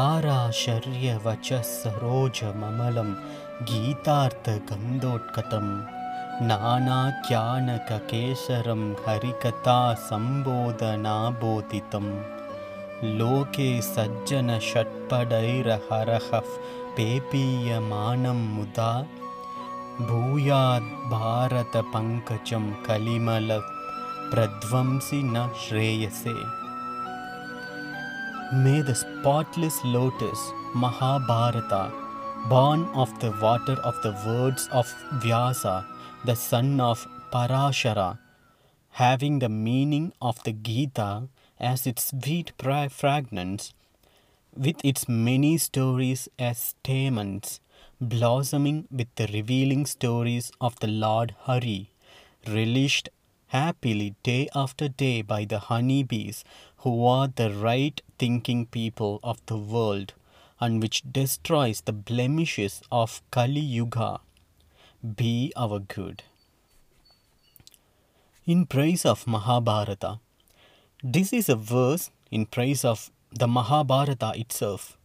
धाराशर्यवचः सरोजममलं गीतार्थगन्धोत्कटं नानाख्यानककेसरं हरिकथासम्बोधनाबोधितं। लोके सज्जनषट्पदैरहरः पेपीयमानं मुदा भूयाद्भारतपङ्कजं कलिमलप्रध्वंसि न श्रेयसे May the spotless lotus Mahabharata, born of the water of the words of Vyasa, the son of Parashara, having the meaning of the Gita as its sweet fragrance, with its many stories as stamens, blossoming with the revealing stories of the Lord Hari, relished happily day after day by the honeybees who are the right thinking people of the world and which destroys the blemishes of Kali Yuga. Be our good. In praise of Mahabharata. This is a verse in praise of the Mahabharata itself.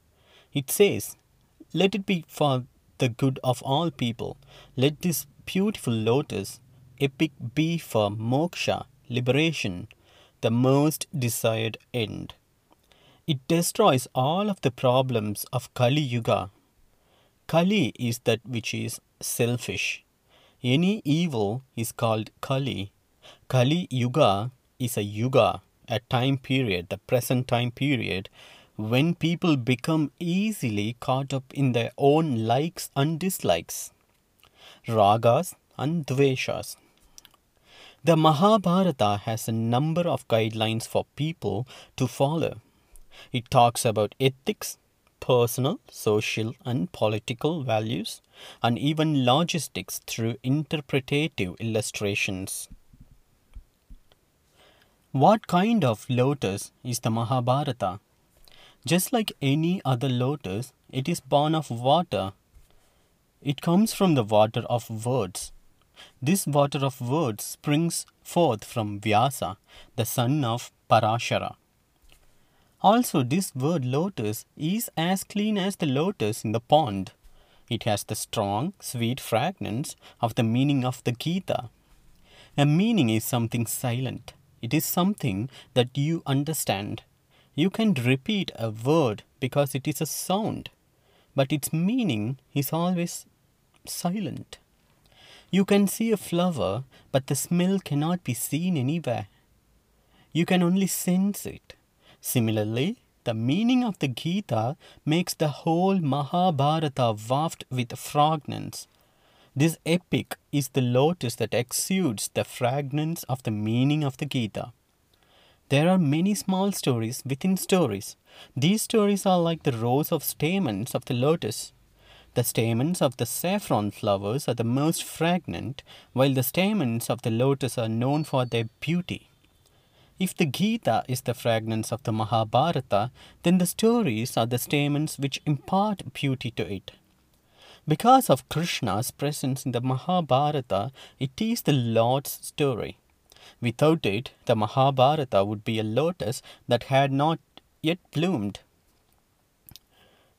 It says, Let it be for the good of all people. Let this beautiful lotus epic be for moksha, liberation, the most desired end. It destroys all of the problems of Kali Yuga. Kali is that which is selfish. Any evil is called Kali. Kali Yuga is a yuga, a time period, the present time period, when people become easily caught up in their own likes and dislikes, ragas and dveshas. The Mahabharata has a number of guidelines for people to follow. It talks about ethics, personal, social, and political values, and even logistics through interpretative illustrations. What kind of lotus is the Mahabharata? Just like any other lotus, it is born of water. It comes from the water of words. This water of words springs forth from Vyasa, the son of Parashara. Also, this word lotus is as clean as the lotus in the pond. It has the strong, sweet fragrance of the meaning of the Gita. A meaning is something silent, it is something that you understand. You can repeat a word because it is a sound, but its meaning is always silent. You can see a flower, but the smell cannot be seen anywhere. You can only sense it. Similarly, the meaning of the Gita makes the whole Mahabharata waft with fragrance. This epic is the lotus that exudes the fragrance of the meaning of the Gita. There are many small stories within stories. These stories are like the rows of stamens of the lotus. The stamens of the saffron flowers are the most fragrant, while the stamens of the lotus are known for their beauty. If the Gita is the fragrance of the Mahabharata, then the stories are the stamens which impart beauty to it. Because of Krishna's presence in the Mahabharata, it is the Lord's story. Without it, the Mahabharata would be a lotus that had not yet bloomed.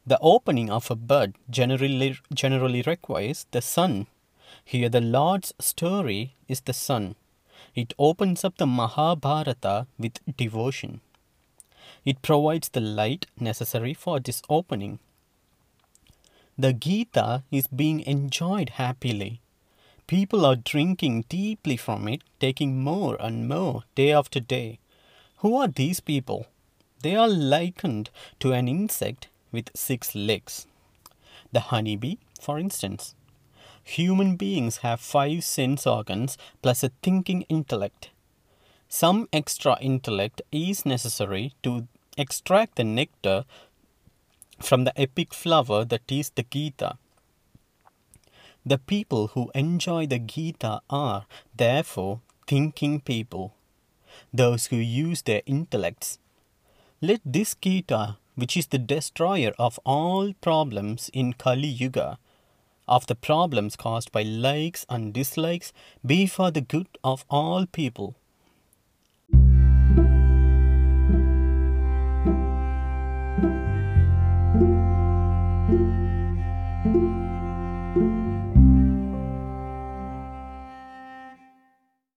The opening of a bud generally, generally requires the sun. Here, the Lord's story is the sun. It opens up the Mahabharata with devotion. It provides the light necessary for this opening. The Gita is being enjoyed happily. People are drinking deeply from it, taking more and more day after day. Who are these people? They are likened to an insect with six legs. The honeybee, for instance. Human beings have five sense organs plus a thinking intellect. Some extra intellect is necessary to extract the nectar from the epic flower that is the Gita. The people who enjoy the Gita are, therefore, thinking people, those who use their intellects. Let this Gita, which is the destroyer of all problems in Kali Yuga, of the problems caused by likes and dislikes, be for the good of all people.